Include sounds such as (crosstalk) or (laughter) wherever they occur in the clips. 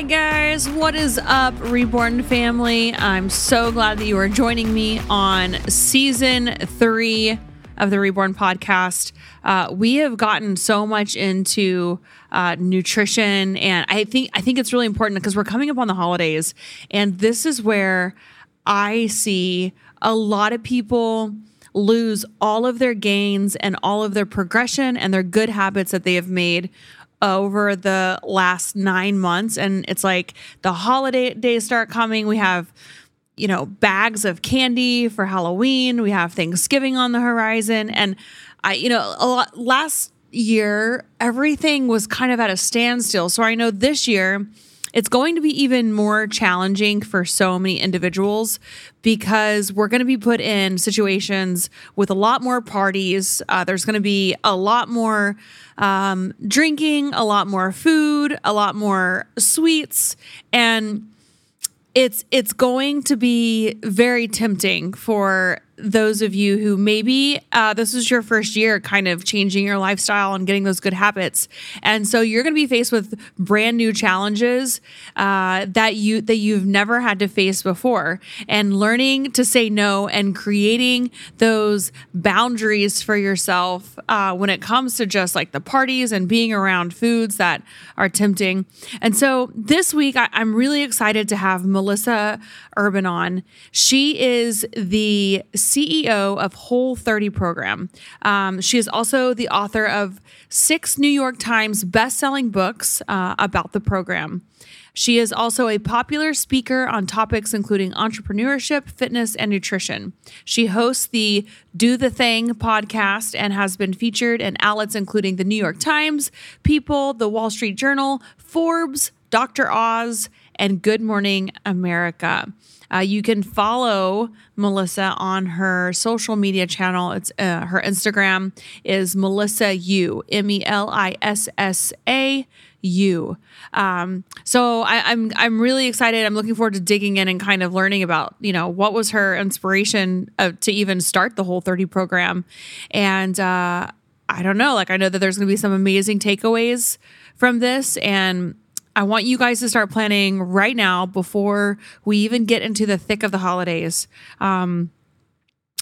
Hi, guys. What is up, Reborn family? I'm so glad that you are joining me on season three of the Reborn podcast. Uh, we have gotten so much into uh, nutrition, and I think I think it's really important because we're coming up on the holidays, and this is where I see a lot of people lose all of their gains and all of their progression and their good habits that they have made over the last nine months. And it's like the holiday days start coming. We have, you know, bags of candy for Halloween. We have Thanksgiving on the horizon. And I, you know, a lot last year, everything was kind of at a standstill. So I know this year, it's going to be even more challenging for so many individuals because we're going to be put in situations with a lot more parties. Uh, there's going to be a lot more um, drinking, a lot more food, a lot more sweets, and it's it's going to be very tempting for those of you who maybe uh, this is your first year kind of changing your lifestyle and getting those good habits. And so you're going to be faced with brand new challenges uh, that you that you've never had to face before. And learning to say no and creating those boundaries for yourself uh, when it comes to just like the parties and being around foods that are tempting. And so this week I, i'm really excited to have melissa urban on she is the CEO of Whole 30 program. Um, she is also the author of six New York Times best-selling books uh, about the program. She is also a popular speaker on topics including entrepreneurship, fitness, and nutrition. She hosts the Do the Thing podcast and has been featured in outlets including the New York Times, People, the Wall Street Journal, Forbes, Dr. Oz, and Good Morning America. Uh, you can follow Melissa on her social media channel. It's uh, her Instagram is Melissa U M E L I S S A U. Um, so I, I'm I'm really excited. I'm looking forward to digging in and kind of learning about you know what was her inspiration uh, to even start the whole 30 program, and uh, I don't know. Like I know that there's going to be some amazing takeaways from this, and I want you guys to start planning right now before we even get into the thick of the holidays. Um,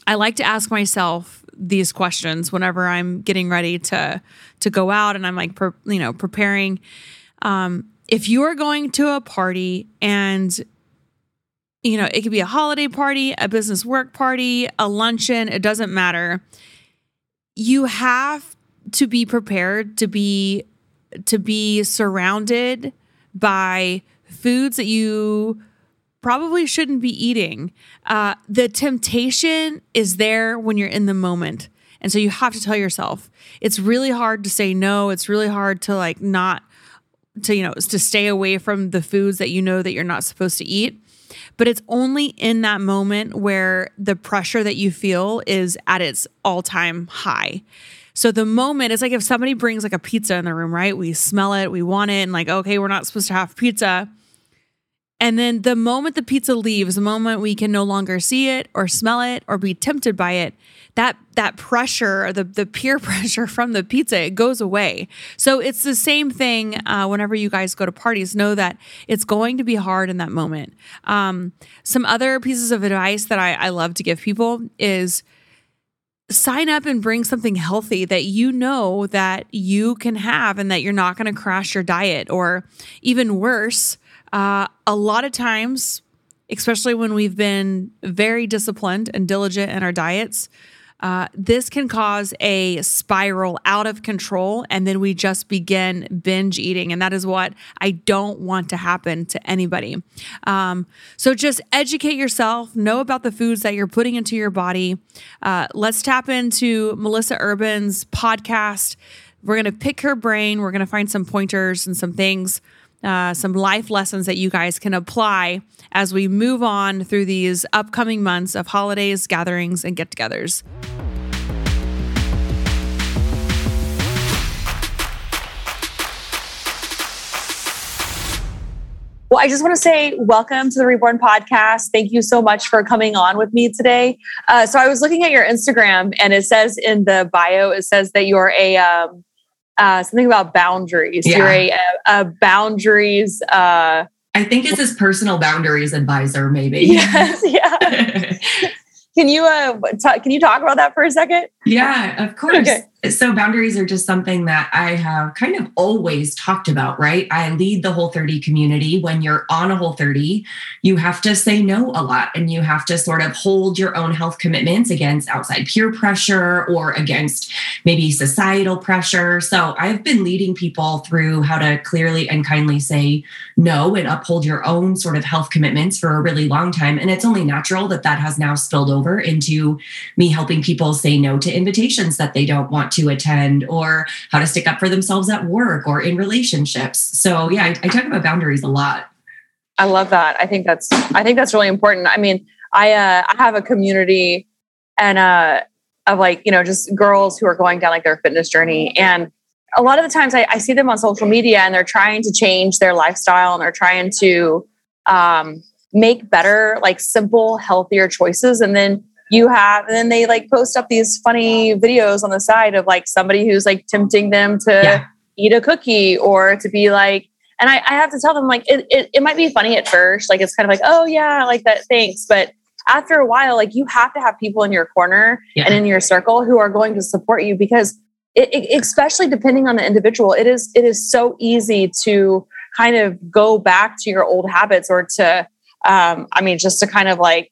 I like to ask myself these questions whenever I'm getting ready to to go out and I'm like, pre- you know, preparing. Um, if you are going to a party and you know, it could be a holiday party, a business work party, a luncheon, it doesn't matter. You have to be prepared to be to be surrounded by foods that you probably shouldn't be eating. Uh, the temptation is there when you're in the moment. And so you have to tell yourself it's really hard to say no. It's really hard to like not to, you know, to stay away from the foods that you know that you're not supposed to eat. But it's only in that moment where the pressure that you feel is at its all time high. So the moment it's like if somebody brings like a pizza in the room, right? We smell it, we want it, and like, okay, we're not supposed to have pizza. And then the moment the pizza leaves, the moment we can no longer see it or smell it or be tempted by it, that that pressure, the the peer (laughs) pressure from the pizza, it goes away. So it's the same thing. Uh, whenever you guys go to parties, know that it's going to be hard in that moment. Um, some other pieces of advice that I, I love to give people is sign up and bring something healthy that you know that you can have and that you're not going to crash your diet or even worse uh, a lot of times especially when we've been very disciplined and diligent in our diets uh, this can cause a spiral out of control, and then we just begin binge eating. And that is what I don't want to happen to anybody. Um, so just educate yourself, know about the foods that you're putting into your body. Uh, let's tap into Melissa Urban's podcast. We're going to pick her brain, we're going to find some pointers and some things. Uh, some life lessons that you guys can apply as we move on through these upcoming months of holidays, gatherings, and get togethers. Well, I just want to say welcome to the Reborn podcast. Thank you so much for coming on with me today. Uh, so I was looking at your Instagram, and it says in the bio, it says that you're a um, uh, something about boundaries. Yeah. You're a, a boundaries. Uh, I think it's his personal boundaries advisor, maybe. Yes, (laughs) yeah. (laughs) can you uh, t- can you talk about that for a second? Yeah, of course. Okay so boundaries are just something that I have kind of always talked about, right? I lead the whole 30 community. When you're on a whole 30, you have to say no a lot and you have to sort of hold your own health commitments against outside peer pressure or against maybe societal pressure. So I've been leading people through how to clearly and kindly say no and uphold your own sort of health commitments for a really long time. And it's only natural that that has now spilled over into me helping people say no to invitations that they don't want to attend or how to stick up for themselves at work or in relationships. So yeah, I, I talk about boundaries a lot. I love that. I think that's I think that's really important. I mean, I uh, I have a community and uh of like you know just girls who are going down like their fitness journey and a lot of the times I, I see them on social media and they're trying to change their lifestyle and they're trying to um, make better like simple healthier choices and then you have and then they like post up these funny videos on the side of like somebody who's like tempting them to yeah. eat a cookie or to be like and I, I have to tell them like it, it, it might be funny at first like it's kind of like oh yeah like that thanks but after a while like you have to have people in your corner yeah. and in your circle who are going to support you because it, it, especially depending on the individual it is it is so easy to kind of go back to your old habits or to um, i mean just to kind of like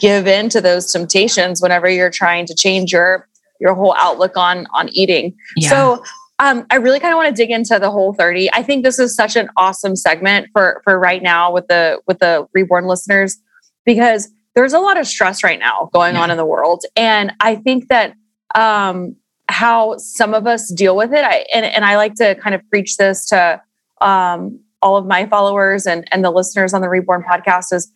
give in to those temptations whenever you're trying to change your your whole outlook on on eating. Yeah. So um, I really kind of want to dig into the whole 30. I think this is such an awesome segment for for right now with the with the reborn listeners because there's a lot of stress right now going yeah. on in the world. And I think that um, how some of us deal with it, I and, and I like to kind of preach this to um, all of my followers and, and the listeners on the Reborn podcast is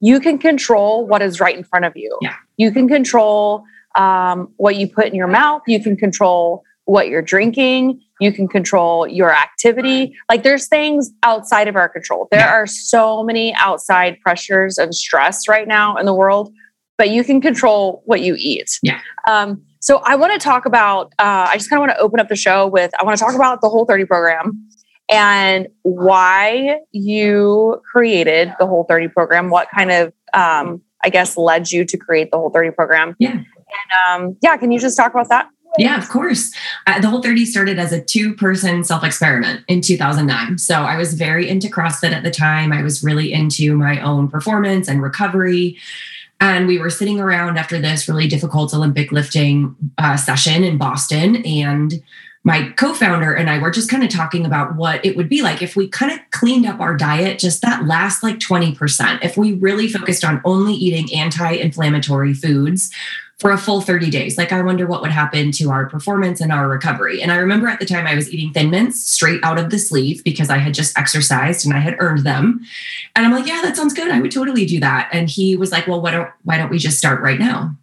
you can control what is right in front of you. Yeah. You can control um, what you put in your mouth. You can control what you're drinking. You can control your activity. Like there's things outside of our control. There yeah. are so many outside pressures and stress right now in the world, but you can control what you eat. Yeah. Um, so I want to talk about. Uh, I just kind of want to open up the show with. I want to talk about the Whole 30 program and why you created the Whole 30 program. What kind of, um, I guess, led you to create the Whole 30 program? Yeah. And um, yeah, can you just talk about that? Yeah, of course. Uh, the Whole 30 started as a two person self experiment in 2009. So I was very into CrossFit at the time. I was really into my own performance and recovery. And we were sitting around after this really difficult Olympic lifting uh, session in Boston. And my co-founder and I were just kind of talking about what it would be like if we kind of cleaned up our diet just that last like 20%. If we really focused on only eating anti-inflammatory foods for a full 30 days. Like I wonder what would happen to our performance and our recovery. And I remember at the time I was eating thin mints straight out of the sleeve because I had just exercised and I had earned them. And I'm like, yeah, that sounds good. I would totally do that. And he was like, well, why don't why don't we just start right now?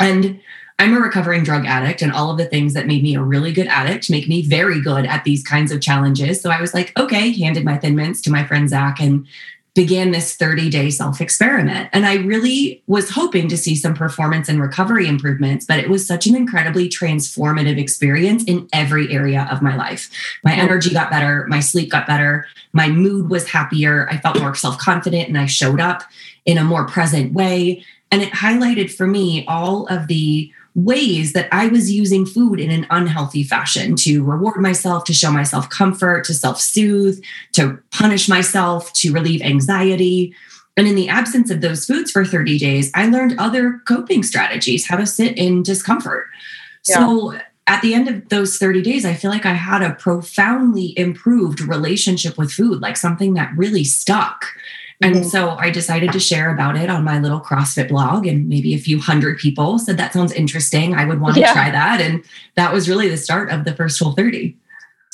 And I'm a recovering drug addict, and all of the things that made me a really good addict make me very good at these kinds of challenges. So I was like, okay, handed my thin mints to my friend Zach and began this 30 day self experiment. And I really was hoping to see some performance and recovery improvements, but it was such an incredibly transformative experience in every area of my life. My energy got better, my sleep got better, my mood was happier, I felt more self confident, and I showed up in a more present way. And it highlighted for me all of the ways that I was using food in an unhealthy fashion to reward myself, to show myself comfort, to self soothe, to punish myself, to relieve anxiety. And in the absence of those foods for 30 days, I learned other coping strategies, how to sit in discomfort. Yeah. So at the end of those 30 days, I feel like I had a profoundly improved relationship with food, like something that really stuck. And mm-hmm. so I decided to share about it on my little CrossFit blog, and maybe a few hundred people said that sounds interesting. I would want yeah. to try that. And that was really the start of the first Whole 30.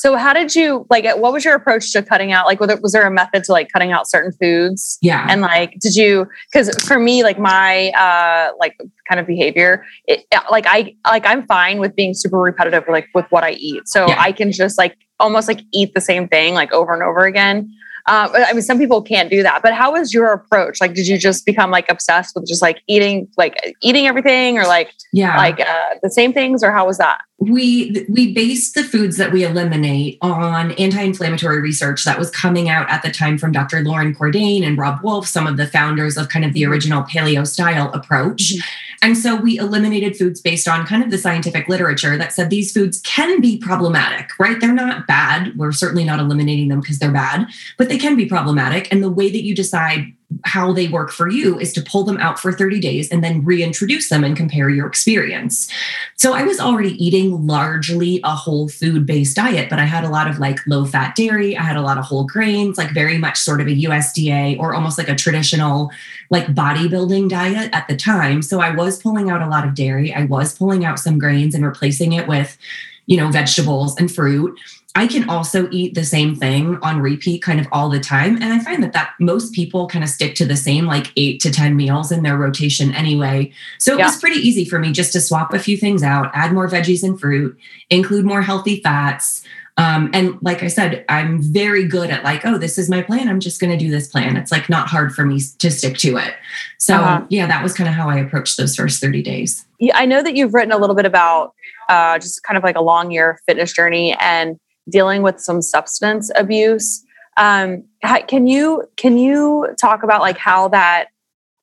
So how did you like what was your approach to cutting out like was there a method to like cutting out certain foods? Yeah. And like did you cuz for me like my uh like kind of behavior it, like I like I'm fine with being super repetitive like with what I eat. So yeah. I can just like almost like eat the same thing like over and over again. Uh, I mean, some people can't do that. But how was your approach? Like, did you just become like obsessed with just like eating, like eating everything, or like yeah, like uh, the same things, or how was that? we we based the foods that we eliminate on anti-inflammatory research that was coming out at the time from Dr. Loren Cordain and Robb Wolf, some of the founders of kind of the mm-hmm. original paleo style approach. Mm-hmm. And so we eliminated foods based on kind of the scientific literature that said these foods can be problematic, right? They're not bad. We're certainly not eliminating them because they're bad, but they can be problematic. And the way that you decide how they work for you is to pull them out for 30 days and then reintroduce them and compare your experience. So I was already eating largely a whole food based diet, but I had a lot of like low fat dairy. I had a lot of whole grains, like very much sort of a USDA or almost like a traditional like bodybuilding diet at the time. So I was pulling out a lot of dairy. I was pulling out some grains and replacing it with, you know, vegetables and fruit. I can also eat the same thing on repeat kind of all the time. And I find that that most people kind of stick to the same like eight to 10 meals in their rotation anyway. So it yeah. was pretty easy for me just to swap a few things out, add more veggies and fruit, include more healthy fats. Um, and like I said, I'm very good at like, oh, this is my plan. I'm just going to do this plan. It's like not hard for me to stick to it. So uh-huh. yeah, that was kind of how I approached those first 30 days. Yeah, I know that you've written a little bit about uh, just kind of like a long year fitness journey and dealing with some substance abuse. Um, can you can you talk about like how that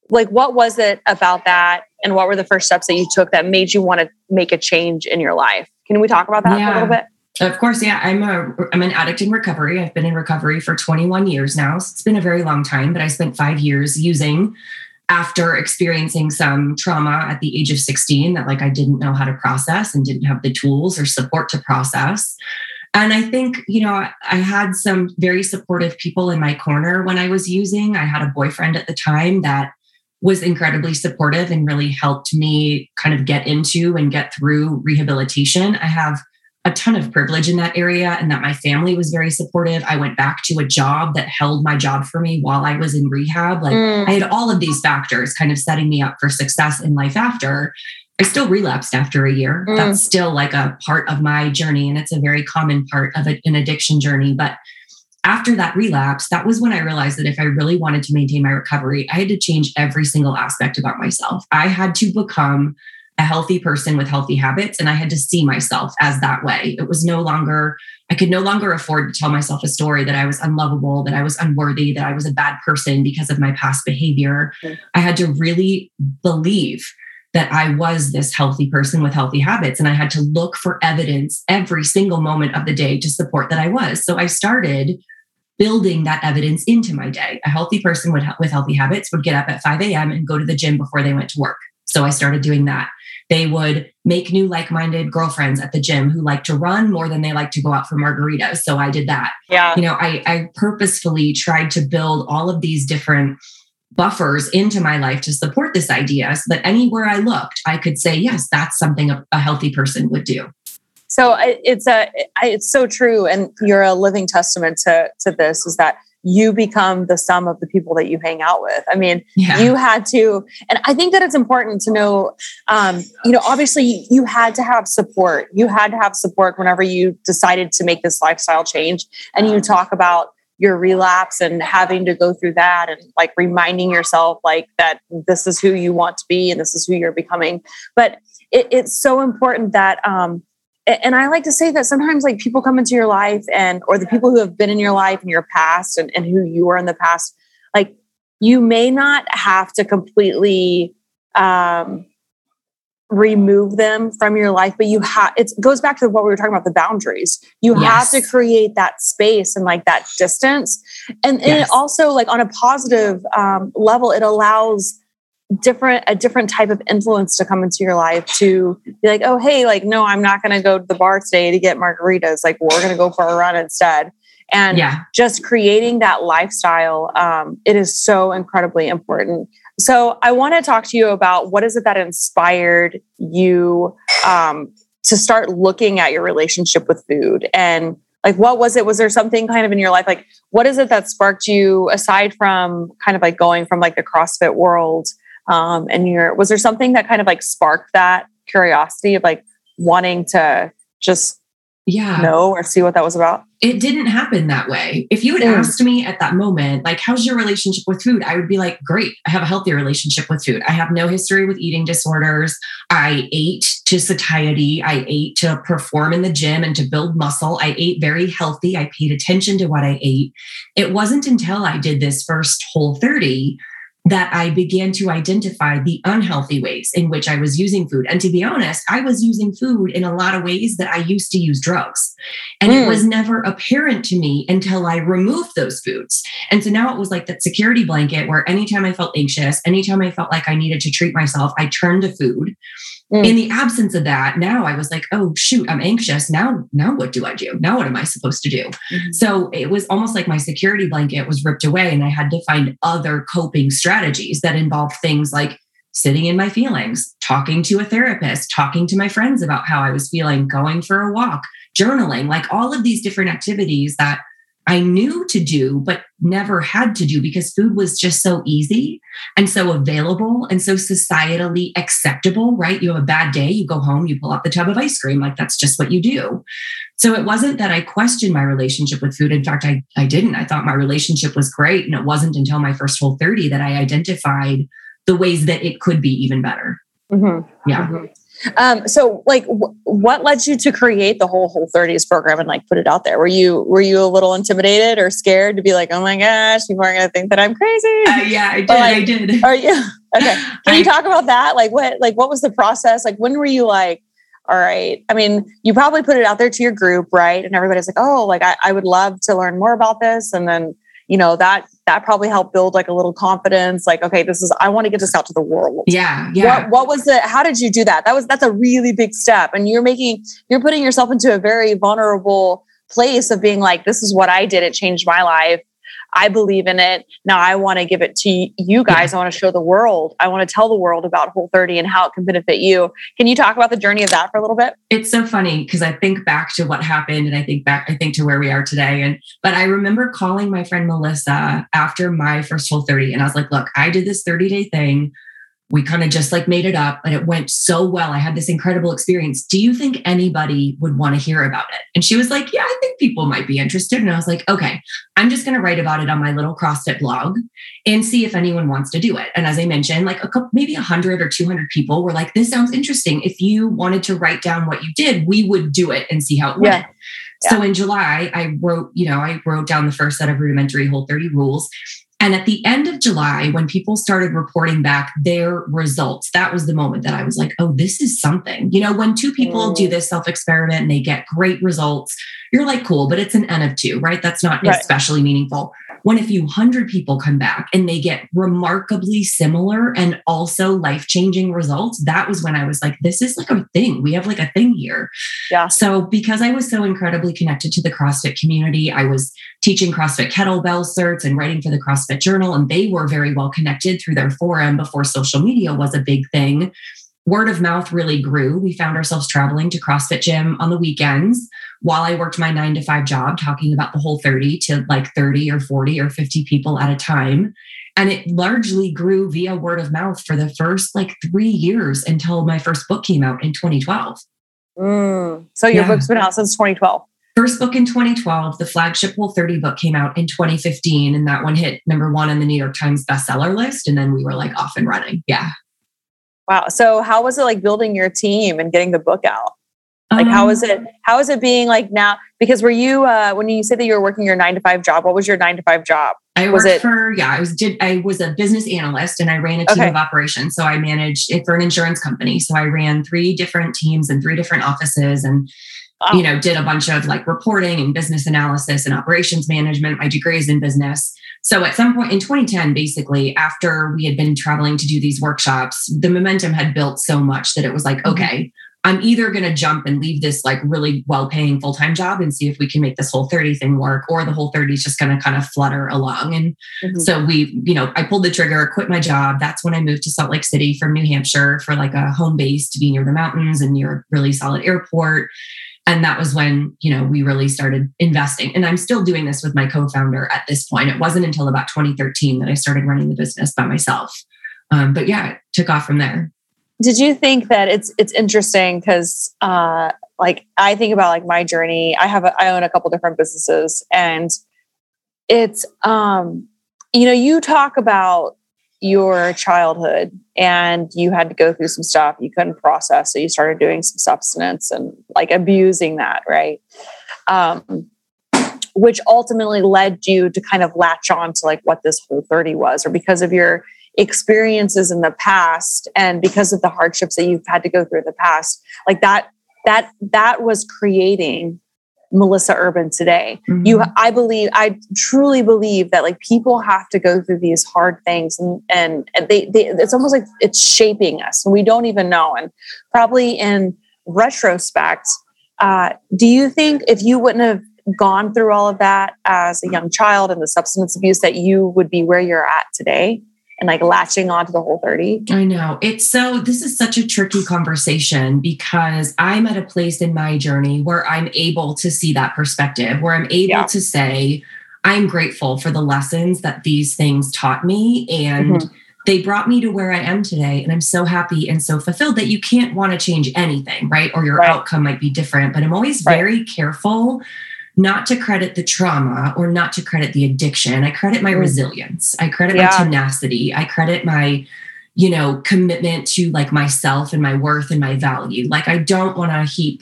like what was it about that and what were the first steps that you took that made you want to make a change in your life? Can we talk about that yeah. a little bit? Of course, yeah. I'm a I'm an addict in recovery. I've been in recovery for 21 years now. So it's been a very long time, but I spent five years using after experiencing some trauma at the age of 16 that like I didn't know how to process and didn't have the tools or support to process. And I think, you know, I had some very supportive people in my corner when I was using. I had a boyfriend at the time that was incredibly supportive and really helped me kind of get into and get through rehabilitation. I have a ton of privilege in that area and that my family was very supportive. I went back to a job that held my job for me while I was in rehab. Like mm. I had all of these factors kind of setting me up for success in life after. I still relapsed after a year. Mm. That's still like a part of my journey. And it's a very common part of an addiction journey. But after that relapse, that was when I realized that if I really wanted to maintain my recovery, I had to change every single aspect about myself. I had to become a healthy person with healthy habits, and I had to see myself as that way. It was no longer, I could no longer afford to tell myself a story that I was unlovable, that I was unworthy, that I was a bad person because of my past behavior. Mm. I had to really believe that I was this healthy person with healthy habits. And I had to look for evidence every single moment of the day to support that I was. So I started building that evidence into my day. A healthy person with, with healthy habits would get up at 5 a.m. and go to the gym before they went to work. So I started doing that. They would make new like minded girlfriends at the gym who like to run more than they like to go out for margaritas. So I did that. Yeah. You know, I, I purposefully tried to build all of these different buffers into my life to support this idea so that anywhere I looked, I could say, yes, that's something a, a healthy person would do. So it's a it's so true, and you're a living testament to to this. Is that you become the sum of the people that you hang out with. I mean, yeah. you had to, and I think that it's important to know, um, you know, obviously you had to have support. You had to have support whenever you decided to make this lifestyle change. And you talk about your relapse and having to go through that and like reminding yourself like that this is who you want to be and this is who you're becoming. But it, it's so important that um and i like to say that sometimes like people come into your life and or the people who have been in your life in your past and, and who you were in the past like you may not have to completely um remove them from your life but you have it goes back to what we were talking about the boundaries you yes. have to create that space and like that distance and, and yes. it also like on a positive um, level it allows different a different type of influence to come into your life to be like oh hey like no i'm not going to go to the bar today to get margaritas like we're going to go for a run instead and yeah. just creating that lifestyle um, it is so incredibly important so I want to talk to you about what is it that inspired you um, to start looking at your relationship with food? And like what was it? Was there something kind of in your life like what is it that sparked you aside from kind of like going from like the crossfit world um, and your was there something that kind of like sparked that curiosity of like wanting to just yeah. know or see what that was about? It didn't happen that way. If you had mm. asked me at that moment, like, how's your relationship with food? I would be like, great. I have a healthy relationship with food. I have no history with eating disorders. I ate to satiety. I ate to perform in the gym and to build muscle. I ate very healthy. I paid attention to what I ate. It wasn't until I did this first whole 30 that I began to identify the unhealthy ways in which I was using food. And to be honest, I was using food in a lot of ways that I used to use drugs. And mm. it was never apparent to me until I removed those foods. And so now it was like that security blanket where anytime I felt anxious, anytime I felt like I needed to treat myself, I turned to food. Mm. In the absence of that, now I was like, oh shoot, I'm anxious. Now, now what do I do? Now what am I supposed to do? Mm-hmm. So it was almost like my security blanket was ripped away, and I had to find other coping strategies that involved things like sitting in my feelings, talking to a therapist, talking to my friends about how I was feeling, going for a walk, journaling, like all of these different activities that I knew to do, but never had to do because food was just so easy and so available and so societally acceptable, right? You have a bad day, you go home, you pull out the tub of ice cream. Like that's just what you do. So it wasn't that I questioned my relationship with food. In fact, I, I didn't. I thought my relationship was great. And it wasn't until my first whole 30 that I identified the ways that it could be even better. Mm-hmm. Yeah. Mm-hmm. Um, so like w- what led you to create the whole whole 30s program and like put it out there? Were you were you a little intimidated or scared to be like, oh my gosh, people are gonna think that I'm crazy? Uh, yeah, I did. Like, I did. Are you (laughs) okay? Can I, you talk about that? Like what like what was the process? Like when were you like, all right? I mean, you probably put it out there to your group, right? And everybody's like, oh, like I, I would love to learn more about this. And then you know that that probably helped build like a little confidence like okay this is i want to get this out to the world. Yeah yeah. What, what was it how did you do that? That was that's a really big step and you're making you're putting yourself into a very vulnerable place of being like this is what i did it changed my life I believe in it. Now I want to give it to you guys. I want to show the world. I want to tell the world about Whole 30 and how it can benefit you. Can you talk about the journey of that for a little bit? It's so funny because I think back to what happened and I think back, I think to where we are today. And but I remember calling my friend Melissa after my first Whole 30 and I was like, look, I did this 30 day thing we kind of just like made it up and it went so well. I had this incredible experience. Do you think anybody would want to hear about it? And she was like, Yeah, I think people might be interested. And I was like, Okay, I'm just going to write about it on my little CrossFit blog and see if anyone wants to do it. And as I mentioned, like a couple, maybe 100 or 200 people were like, This sounds interesting. If you wanted to write down what you did, we would do it and see how it went. Yeah. So in July, I wrote, you know, I wrote down the first set of rudimentary whole 30 rules. And at the end of July, when people started reporting back their results, that was the moment that I was like, oh, this is something. You know, when two people mm. do this self experiment and they get great results, you're like, cool, but it's an N of two, right? That's not right. especially meaningful when a few hundred people come back and they get remarkably similar and also life changing results, that was when I was like, this is like a thing. We have like a thing here. Yeah. So, because I was so incredibly connected to the CrossFit community, I was teaching CrossFit kettlebell certs and writing for the CrossFit Journal, and they were very well connected through their forum before social media was a big thing word of mouth really grew. We found ourselves traveling to CrossFit Gym on the weekends while I worked my nine to five job, talking about the whole 30 to like 30 or 40 or 50 people at a time. And it largely grew via word of mouth for the first like three years until my first book came out in 2012. Mm. So your yeah. book's been out since 2012. First book in 2012. The flagship Whole 30 book came out in 2015. And that one hit number one on the New York Times bestseller list. And then we were like off and running. Yeah. Wow. So how was it like building your team and getting the book out? Like um, how is it how is it being like now? Because were you uh when you said that you were working your nine to five job, what was your nine to five job? I was it for yeah, I was did I was a business analyst and I ran a team okay. of operations. So I managed it for an insurance company. So I ran three different teams and three different offices and wow. you know, did a bunch of like reporting and business analysis and operations management. My degree is in business. So at some point in 2010, basically, after we had been traveling to do these workshops, the momentum had built so much that it was like, mm-hmm. okay, I'm either going to jump and leave this like really well paying full time job and see if we can make this whole 30 thing work, or the whole 30 is just going to kind of flutter along. And mm-hmm. so we, you know, I pulled the trigger, quit my job. That's when I moved to Salt Lake City from New Hampshire for like a home base to be near the mountains and near a really solid airport and that was when you know we really started investing. And i'm still doing this with my co-founder at this point. It wasn't until about 2013 that i started running the business by myself. Um, but yeah it took off from there. Did you think that it's it's interesting because uh, like I think about like my journey. I have a, I own a couple different businesses, and it's um, you know, you talk about your childhood and you had to go through some stuff you couldn't process, so you started doing some substance and like abusing that, right? Um, which ultimately led you to kind of latch on to like what this whole 30 was, or because of your experiences in the past and because of the hardships that you've had to go through in the past, like that that that was creating Melissa Urban today. Mm-hmm. You I believe I truly believe that like people have to go through these hard things and and, and they, they it's almost like it's shaping us and we don't even know. And probably in retrospect, uh, do you think if you wouldn't have gone through all of that as a young child and the substance abuse that you would be where you're at today? And like latching on to the whole 30? I know. It's so, this is such a tricky conversation because I'm at a place in my journey where I'm able to see that perspective, where I'm able yeah. to say, I'm grateful for the lessons that these things taught me. And mm-hmm. they brought me to where I am today. And I'm so happy and so fulfilled that you can't want to change anything, right? Or your right. outcome might be different. But I'm always right. very careful not to credit the trauma or not to credit the addiction. I credit my mm. resilience. I credit yeah. my tenacity. I credit my, you know, commitment to like myself and my worth and my value. Like I don't want to heap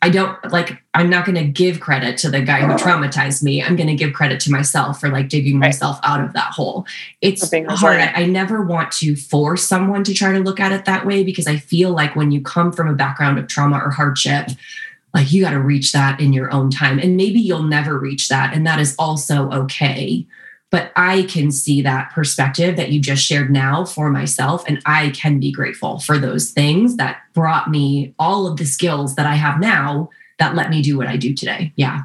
I don't like, I'm not going to give credit to the guy who traumatized me. I'm going to give credit to myself for like digging myself out of that hole. It's hard. I, I, never want to force someone to try to look at it that way because I feel like when you come from a background of trauma or hardship, like you got to reach that in your own time. And maybe you'll never reach that. And that is also okay. But I can see that perspective that you just shared now for myself. And I can be grateful for those things that brought me all of the skills that I have now that let me do what I do today. Yeah.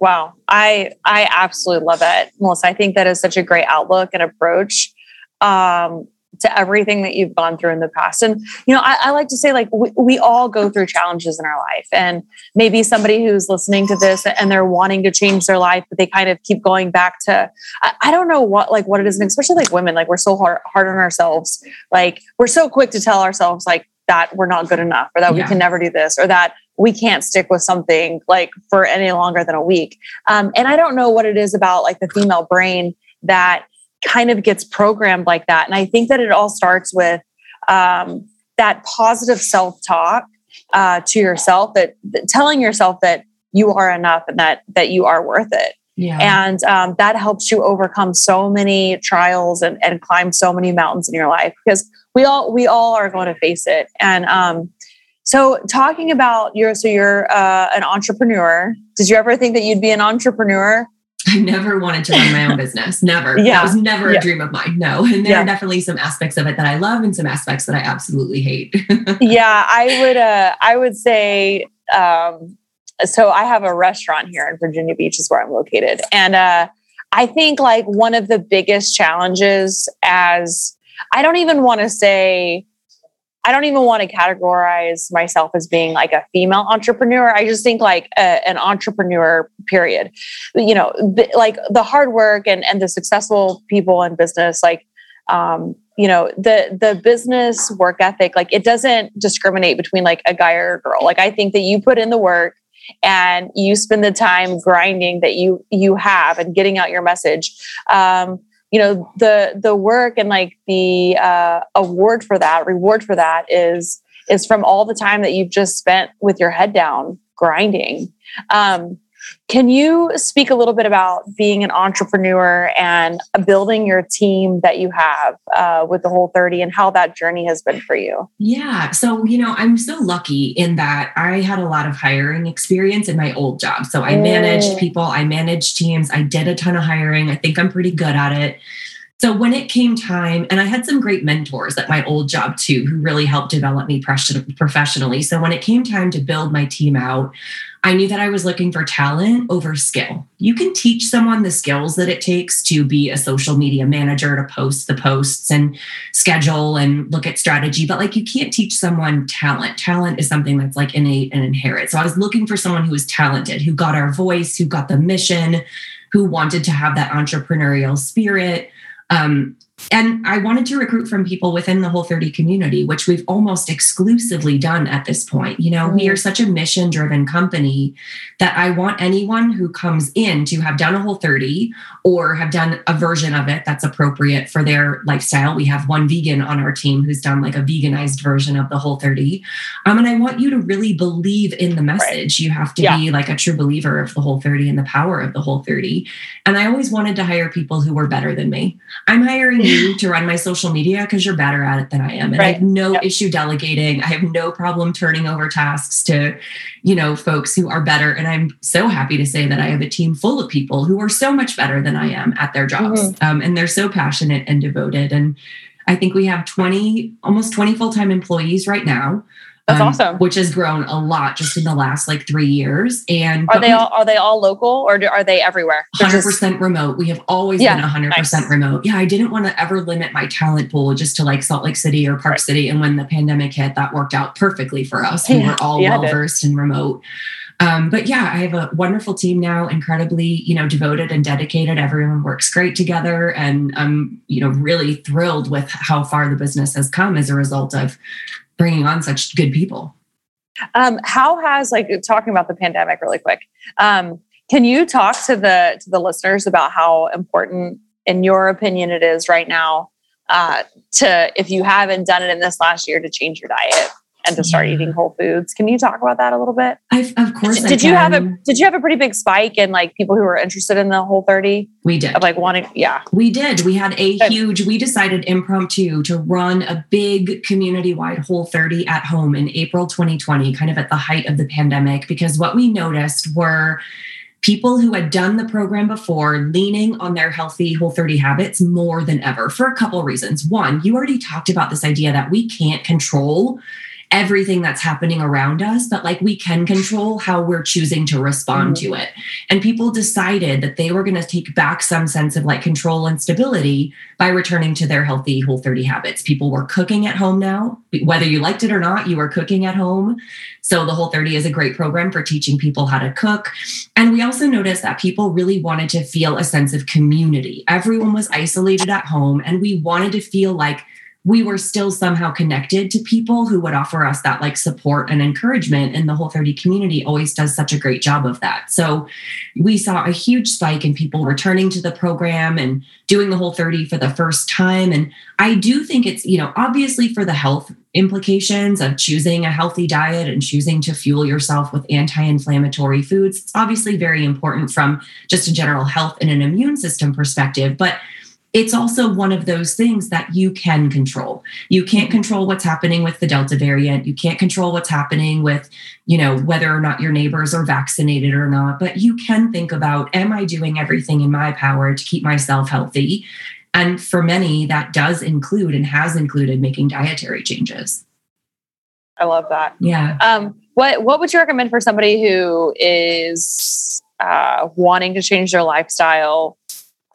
Wow. I I absolutely love it. Melissa, I think that is such a great outlook and approach. Um, to everything that you've gone through in the past. And, you know, I, I, like to say, like, we, we all go through challenges in our life. And maybe somebody who's listening to this and they're wanting to change their life, but they kind of keep going back to, I, I don't know what, like, what it is. And especially like women, like, we're so hard, hard on ourselves. Like, we're so quick to tell ourselves, like, that we're not good enough or that yeah. we can never do this or that we can't stick with something like for any longer than a week. Um, and I don't know what it is about like the female brain that kind of gets programmed like that. And I think that it all starts with um, that positive self talk uh, to yourself, that, that, telling yourself that you are enough and that that you are worth it. Yeah. And um, that helps you overcome so many trials and, and climb so many mountains in your life because we all we all are going to face it. And um, so, talking about your so you're uh, an entrepreneur. Did you ever think that you'd be an entrepreneur? I never wanted to run my own business. Never. Yeah. That was never yeah. a dream of mine. No. And there yeah. are definitely some aspects of it that I love and some aspects that I absolutely hate. (laughs) yeah, I would uh I would say um so I have a restaurant here in Virginia Beach is where I'm located. And uh I think like one of the biggest challenges as I don't even want to say I don't even want to categorize myself as being like a female entrepreneur. I just think like a, an entrepreneur, period. You know, like the hard work and, and the successful people in business, like, um, you know, the the business work ethic, like it doesn't discriminate between like a guy or a girl. Like I think that you put in the work and you spend the time grinding that you you have and getting out your message. Um, you know the the work and like the uh, award for that reward for that is is from all the time that you've just spent with your head down grinding. Um, can you speak a little bit about being an entrepreneur and building your team that you have uh, with the whole 30 and how that journey has been for you? Yeah. So, you know, I'm so lucky in that I had a lot of hiring experience in my old job. So I managed people, I managed teams, I did a ton of hiring. I think I'm pretty good at it. So when it came time, and I had some great mentors at my old job too, who really helped develop me professionally. So when it came time to build my team out, I knew that I was looking for talent over skill. You can teach someone the skills that it takes to be a social media manager, to post the posts and schedule and look at strategy, but like you can't teach someone talent. Talent is something that's like innate and inherent. So I was looking for someone who was talented, who got our voice, who got the mission, who wanted to have that entrepreneurial spirit. Um, and I wanted to recruit from people within the Whole 30 community, which we've almost exclusively done at this point. You know, mm. we are such a mission driven company that I want anyone who comes in to have done a Whole 30 or have done a version of it that's appropriate for their lifestyle. We have one vegan on our team who's done like a veganized version of the Whole 30. Um, and I want you to really believe in the message. Right. You have to yeah. be like a true believer of the Whole 30 and the power of the Whole 30. And I always wanted to hire people who were better than me. I'm hiring you to run my social media because you're better at it than I am. And right. I have no yep. issue delegating. I have no problem turning over tasks to, you know, folks who are better. And I'm so happy to say that I have a team full of people who are so much better than I am at their jobs. Mm-hmm. Um, and they're so passionate and devoted. And I think we have 20, almost 20 full time employees right now. That's um, awesome. Which has grown a lot just in the last like three years. And are they all are they all local or do, are they everywhere? Hundred percent remote. We have always yeah, been hundred percent nice. remote. Yeah, I didn't want to ever limit my talent pool just to like Salt Lake City or Park right. City. And when the pandemic hit, that worked out perfectly for us. We yeah, were all yeah, well versed in remote. Um, but yeah, I have a wonderful team now, incredibly, you know, devoted and dedicated. Everyone works great together. And I'm, you know, really thrilled with how far the business has come as a result of bringing on such good people. Um, how has like talking about the pandemic really quick? Um, can you talk to the to the listeners about how important, in your opinion, it is right now uh, to if you haven't done it in this last year to change your diet? And to start yeah. eating whole foods. Can you talk about that a little bit? I've, of course. Did, did you have a Did you have a pretty big spike in like people who were interested in the Whole 30? We did. Of like wanting, yeah, we did. We had a Good. huge. We decided impromptu to run a big community wide Whole 30 at home in April 2020, kind of at the height of the pandemic, because what we noticed were people who had done the program before leaning on their healthy whole 30 habits more than ever for a couple of reasons. One, you already talked about this idea that we can't control everything that's happening around us, but like we can control how we're choosing to respond mm-hmm. to it. And people decided that they were going to take back some sense of like control and stability by returning to their healthy whole 30 habits. People were cooking at home now, whether you liked it or not, you were cooking at home. So the whole 30 is a great program for teaching people how to cook. And we also noticed that people really wanted to feel a sense of community. Everyone was isolated at home and we wanted to feel like we were still somehow connected to people who would offer us that like support and encouragement. And the Whole 30 community always does such a great job of that. So we saw a huge spike in people returning to the program and doing the Whole 30 for the first time. And I do think it's, you know, obviously for the health implications of choosing a healthy diet and choosing to fuel yourself with anti inflammatory foods. It's obviously very important from just a general health and an immune system perspective. But it's also one of those things that you can control. You can't control what's happening with the Delta variant. You can't control what's happening with, you know, whether or not your neighbors are vaccinated or not, but you can think about am I doing everything in my power to keep myself healthy? And for many, that does include and has included making dietary changes. I love that. Yeah. Um, what What would you recommend for somebody who is uh, wanting to change their lifestyle?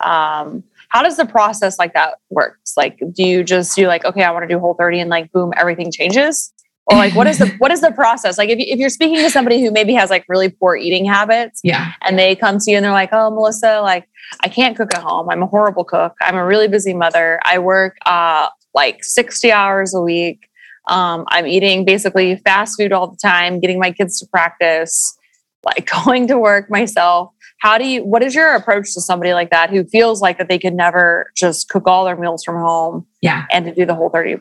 Um, how does the process like that works? Like, do you just do like, okay, I want to do whole 30 and like, boom, everything changes? Or like, what is the, what is the process? Like if, you, if you're speaking to somebody who maybe has like really poor eating habits yeah. and they come to you and they're like, oh, Melissa, like I can't cook at home. I'm a horrible cook. I'm a really busy mother. I work uh, like 60 hours a week. Um, I'm eating basically fast food all the time, getting my kids to practice, like (laughs) going to work myself how do you what is your approach to somebody like that who feels like that they could never just cook all their meals from home yeah and to do the whole 30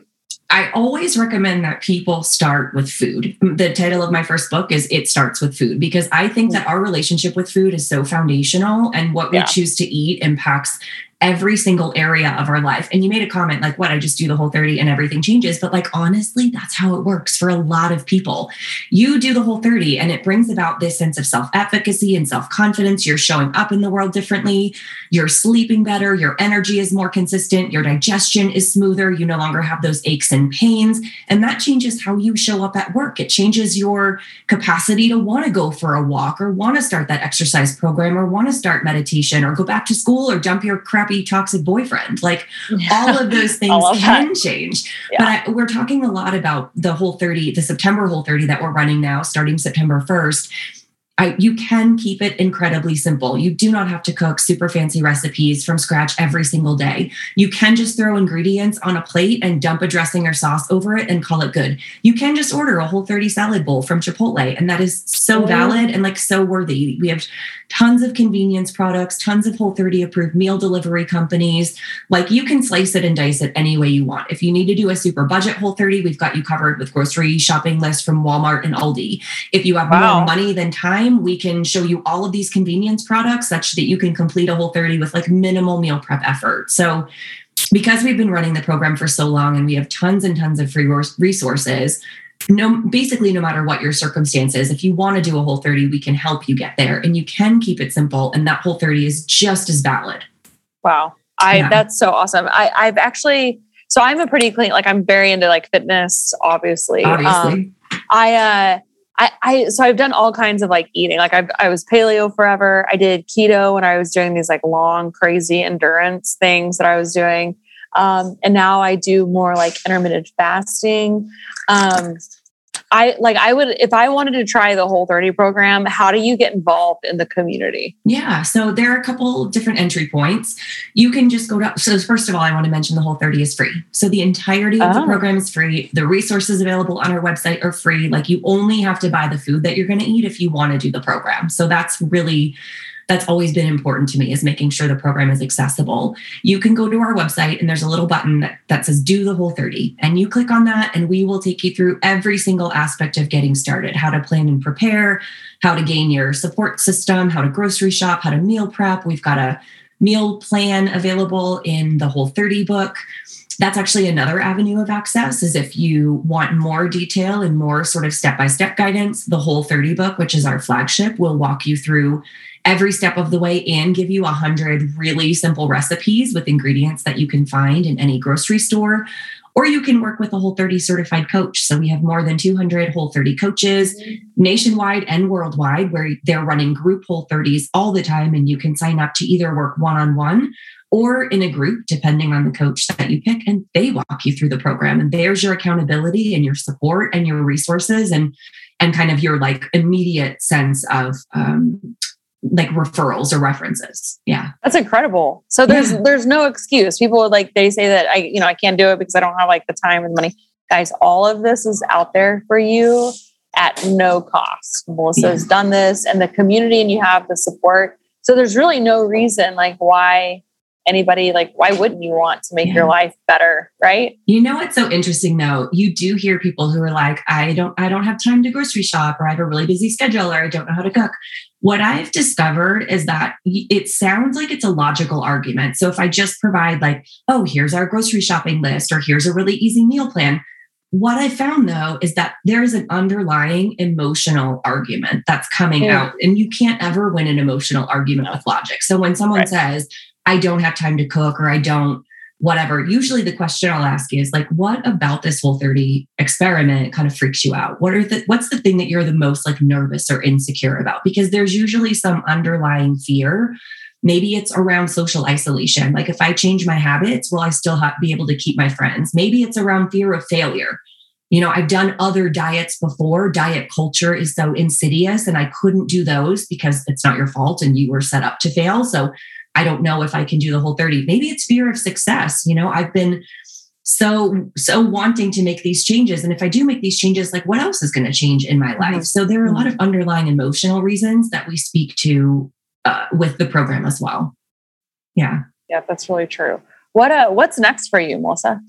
I always recommend that people start with food. The title of my first book is It Starts with Food because I think that mm. our relationship with food is so foundational and what we yeah. choose to eat impacts every single area of our life. And you made a comment like, what, I just do the whole 30 and everything changes. But like, honestly, that's how it works for a lot of people. You do the whole 30 and it brings about this sense of self efficacy and self confidence. You're showing up in the world differently. You're sleeping better. Your energy is more consistent. Your digestion is smoother. You no longer have those aches and pains. And that changes how you show up at work. It changes your capacity to want to go for a walk or want to start that exercise program or want to start meditation or go back to school or dump your crap crappy toxic boyfriend like all of those (laughs) things can that. change yeah. but I, we're talking a lot about the whole 30 the september whole 30 that we're running now starting september 1st I, you can keep it incredibly simple. You do not have to cook super fancy recipes from scratch every single day. You can just throw ingredients on a plate and dump a dressing or sauce over it and call it good. You can just order a whole 30 salad bowl from Chipotle, and that is so oh, valid and like so worthy. We have tons of convenience products, tons of Whole 30 approved meal delivery companies. Like you can slice it and dice it any way you want. If you need to do a super budget Whole 30, we've got you covered with grocery shopping lists from Walmart and Aldi. If you have wow. more money than time, time, we can show you all of these convenience products such that you can complete a whole 30 with like minimal meal prep effort. So, because we've been running the program for so long and we have tons and tons of free resources, no basically no matter what your circumstances if you want to do a whole 30 we can help you get there. And you can keep it simple and that whole 30 is just as valid. Wow. I yeah. that's so awesome. I i've actually so i'm a pretty clean like i'm very into like fitness obviously. Obviously. Um, i uh I, I so I've done all kinds of like eating. Like I I was paleo forever. I did keto when I was doing these like long, crazy endurance things that I was doing. Um, and now I do more like intermittent fasting. Um, I like I would if I wanted to try the whole 30 program, how do you get involved in the community? Yeah, so there are a couple different entry points. You can just go to so first of all, I want to mention the whole 30 is free. So the entirety of oh. the program is free. The resources available on our website are free. Like you only have to buy the food that you're going to eat if you want to do the program. So that's really that's always been important to me is making sure the program is accessible. You can go to our website and there's a little button that, that says do the whole 30 and you click on that and we will take you through every single aspect of getting started, how to plan and prepare, how to gain your support system, how to grocery shop, how to meal prep. We've got a meal plan available in the whole 30 book that's actually another avenue of access is if you want more detail and more sort of step-by-step guidance the whole 30 book which is our flagship will walk you through every step of the way and give you a hundred really simple recipes with ingredients that you can find in any grocery store or you can work with a whole 30 certified coach so we have more than 200 whole 30 coaches nationwide and worldwide where they're running group whole 30s all the time and you can sign up to either work one-on-one or in a group, depending on the coach that you pick, and they walk you through the program. And there's your accountability and your support and your resources and and kind of your like immediate sense of um, like referrals or references. Yeah. That's incredible. So there's yeah. there's no excuse. People would like they say that I, you know, I can't do it because I don't have like the time and money. Guys, all of this is out there for you at no cost. Melissa's yeah. done this and the community and you have the support. So there's really no reason like why anybody like why wouldn't you want to make yeah. your life better right you know what's so interesting though you do hear people who are like i don't i don't have time to grocery shop or i have a really busy schedule or i don't know how to cook what i've discovered is that it sounds like it's a logical argument so if i just provide like oh here's our grocery shopping list or here's a really easy meal plan what I found though is that there is an underlying emotional argument that's coming yeah. out, and you can't ever win an emotional argument with logic. So when someone right. says, I don't have time to cook or I don't whatever. Usually the question I'll ask is like, what about this whole 30 experiment kind of freaks you out? What are the what's the thing that you're the most like nervous or insecure about? Because there's usually some underlying fear. Maybe it's around social isolation. Like if I change my habits, will I still have, be able to keep my friends? Maybe it's around fear of failure. You know, I've done other diets before. Diet culture is so insidious, and I couldn't do those because it's not your fault and you were set up to fail. So I don't know if I can do the whole 30. Maybe it's fear of success. You know, I've been so so wanting to make these changes and if i do make these changes like what else is going to change in my life mm-hmm. so there are a lot of underlying emotional reasons that we speak to uh, with the program as well yeah yeah that's really true what uh what's next for you melissa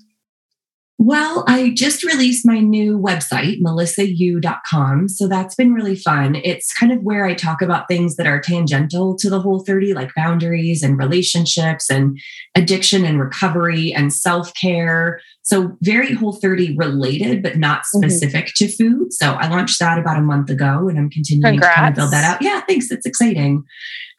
well, I just released my new website, melissau.com. So that's been really fun. It's kind of where I talk about things that are tangential to the whole 30, like boundaries and relationships and addiction and recovery and self care. So very whole 30 related, but not mm-hmm. specific mm-hmm. to food. So I launched that about a month ago and I'm continuing Congrats. to kind of build that out. Yeah, thanks. It's exciting.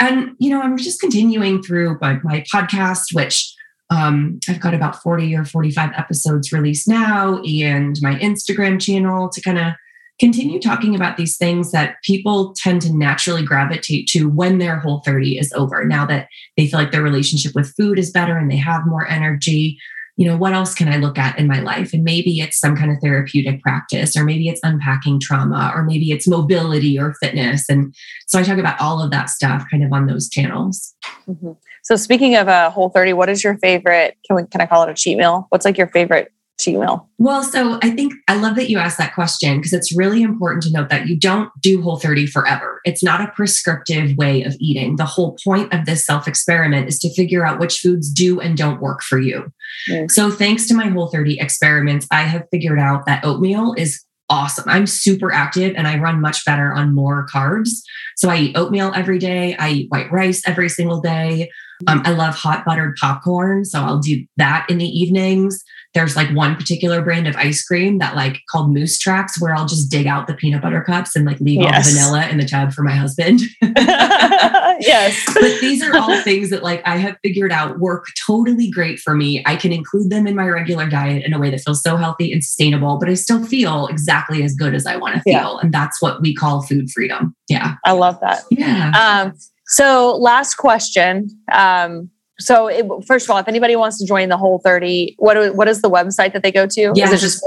And, you know, I'm just continuing through my, my podcast, which um, I've got about 40 or 45 episodes released now, and my Instagram channel to kind of continue talking about these things that people tend to naturally gravitate to when their whole 30 is over. Now that they feel like their relationship with food is better and they have more energy. you know, what else can I look at in my life? And maybe it's some kind of therapeutic practice, or maybe it's unpacking trauma, or maybe it's mobility or fitness. And so I talk about all of that stuff kind of on those channels. Mm-hmm. So speaking of a uh, Whole 30, what is your favorite? Can we can I call it a cheat meal? What's like your favorite cheat meal? Well, so I think I love that you asked that question because it's really important to note that you don't do Whole 30 forever. It's not a prescriptive way of eating. The whole point of this self experiment is to figure out which foods do and don't work for you. Mm. So, thanks to my Whole 30 experiments, I have figured out that oatmeal is awesome. I'm super active and I run much better on more carbs. So I eat oatmeal every day. I eat white rice every single day. Um, I love hot buttered popcorn. So I'll do that in the evenings there's like one particular brand of ice cream that like called Moose Tracks, where I'll just dig out the peanut butter cups and like leave yes. all the vanilla in the tub for my husband. (laughs) yes. But these are all things that like I have figured out work totally great for me. I can include them in my regular diet in a way that feels so healthy and sustainable, but I still feel exactly as good as I want to feel. Yeah. And that's what we call food freedom. Yeah. I love that. Yeah. Um, so last question. Um, so it, first of all, if anybody wants to join the Whole 30, what what is the website that they go to? Yeah, is it just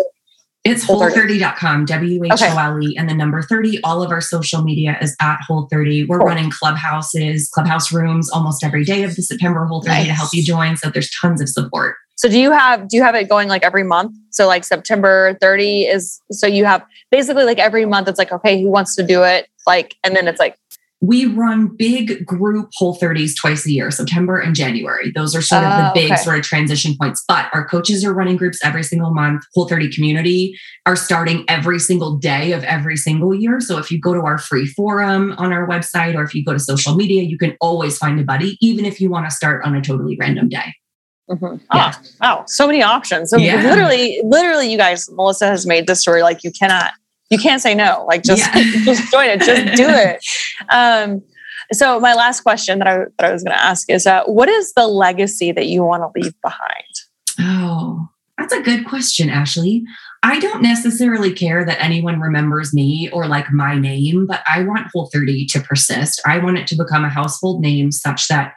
it's whole30.com, W H O L E, and the number 30. All of our social media is at Whole 30. We're cool. running clubhouses, clubhouse rooms almost every day of the September Whole 30 nice. to help you join. So there's tons of support. So do you have do you have it going like every month? So like September 30 is so you have basically like every month it's like okay, who wants to do it? Like and then it's like we run big group whole 30s twice a year, September and January. Those are sort of the oh, big okay. sort of transition points. But our coaches are running groups every single month. Whole 30 community are starting every single day of every single year. So if you go to our free forum on our website or if you go to social media, you can always find a buddy, even if you want to start on a totally random day. Mm-hmm. Yeah. Oh, wow. So many options. So yeah. literally, literally, you guys, Melissa has made this story like you cannot you can't say no. Like just yeah. (laughs) just join it. Just do it. Um, so my last question that I that I was going to ask is, uh, what is the legacy that you want to leave behind? Oh, that's a good question, Ashley. I don't necessarily care that anyone remembers me or like my name, but I want Whole 30 to persist. I want it to become a household name such that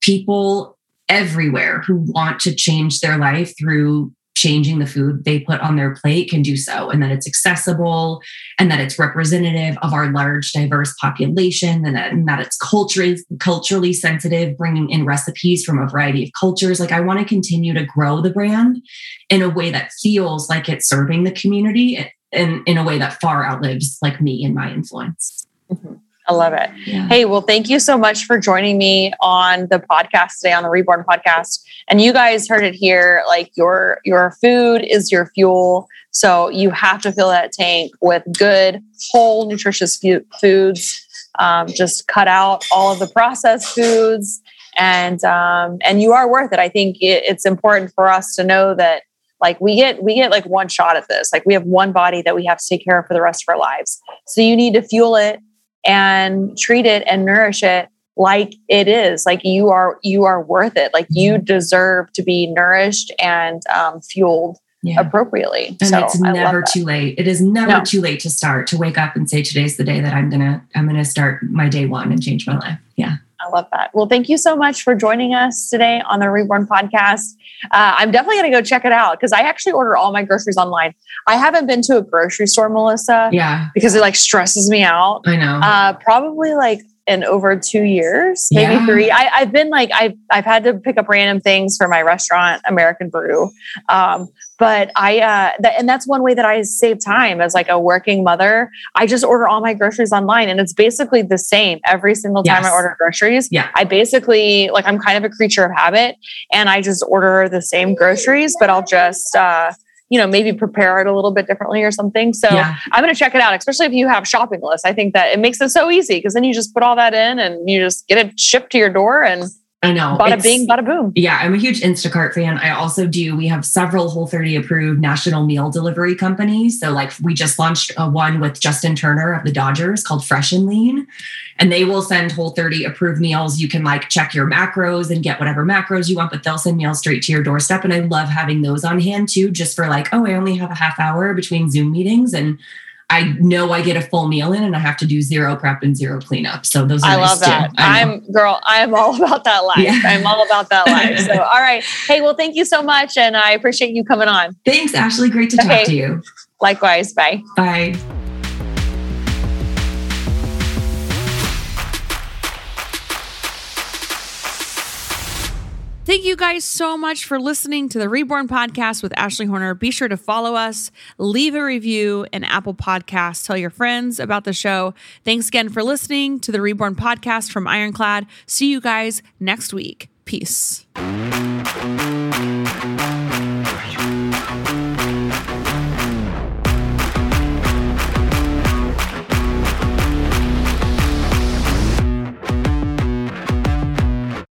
people everywhere who want to change their life through changing the food they put on their plate can do so and that it's accessible and that it's representative of our large diverse population and that, and that it's culturally culturally sensitive bringing in recipes from a variety of cultures like i want to continue to grow the brand in a way that feels like it's serving the community and in a way that far outlives like me and my influence mm-hmm. I love it. Yeah. Hey, well, thank you so much for joining me on the podcast today on the Reborn podcast. And you guys heard it here. Like your your food is your fuel, so you have to fill that tank with good, whole, nutritious foods. Um, just cut out all of the processed foods, and um, and you are worth it. I think it, it's important for us to know that like we get we get like one shot at this like we have one body that we have to take care of for the rest of our lives so you need to fuel it and treat it and nourish it like it is like you are you are worth it like you mm-hmm. deserve to be nourished and um, fueled yeah. appropriately and so it's never too late it is never no. too late to start to wake up and say today's the day that i'm gonna i'm gonna start my day one and change my life yeah I love that. Well, thank you so much for joining us today on the Reborn podcast. Uh, I'm definitely going to go check it out because I actually order all my groceries online. I haven't been to a grocery store, Melissa. Yeah. Because it like stresses me out. I know. Uh, probably like in over two years, maybe yeah. three. I, have been like I've I've had to pick up random things for my restaurant, American Brew. Um, but I uh, th- and that's one way that I save time as like a working mother. I just order all my groceries online, and it's basically the same every single time yes. I order groceries. Yeah, I basically like I'm kind of a creature of habit, and I just order the same groceries, but I'll just. Uh, you know, maybe prepare it a little bit differently or something. So yeah. I'm going to check it out, especially if you have shopping lists. I think that it makes it so easy because then you just put all that in and you just get it shipped to your door and I know. Bada bing, bada boom. Yeah, I'm a huge Instacart fan. I also do. We have several Whole 30 approved national meal delivery companies. So, like, we just launched a one with Justin Turner of the Dodgers called Fresh and Lean, and they will send Whole 30 approved meals. You can like check your macros and get whatever macros you want, but they'll send meals straight to your doorstep. And I love having those on hand too, just for like, oh, I only have a half hour between Zoom meetings and I know I get a full meal in and I have to do zero prep and zero cleanup. So those are I nice love that. I'm girl, I am all (laughs) about that life. Yeah. I'm all about that life. (laughs) So all right. Hey, well, thank you so much. And I appreciate you coming on. Thanks, Ashley. Great to okay. talk to you. Likewise. Bye. Bye. Thank you guys so much for listening to the Reborn Podcast with Ashley Horner. Be sure to follow us, leave a review, and Apple Podcasts. Tell your friends about the show. Thanks again for listening to the Reborn Podcast from Ironclad. See you guys next week. Peace.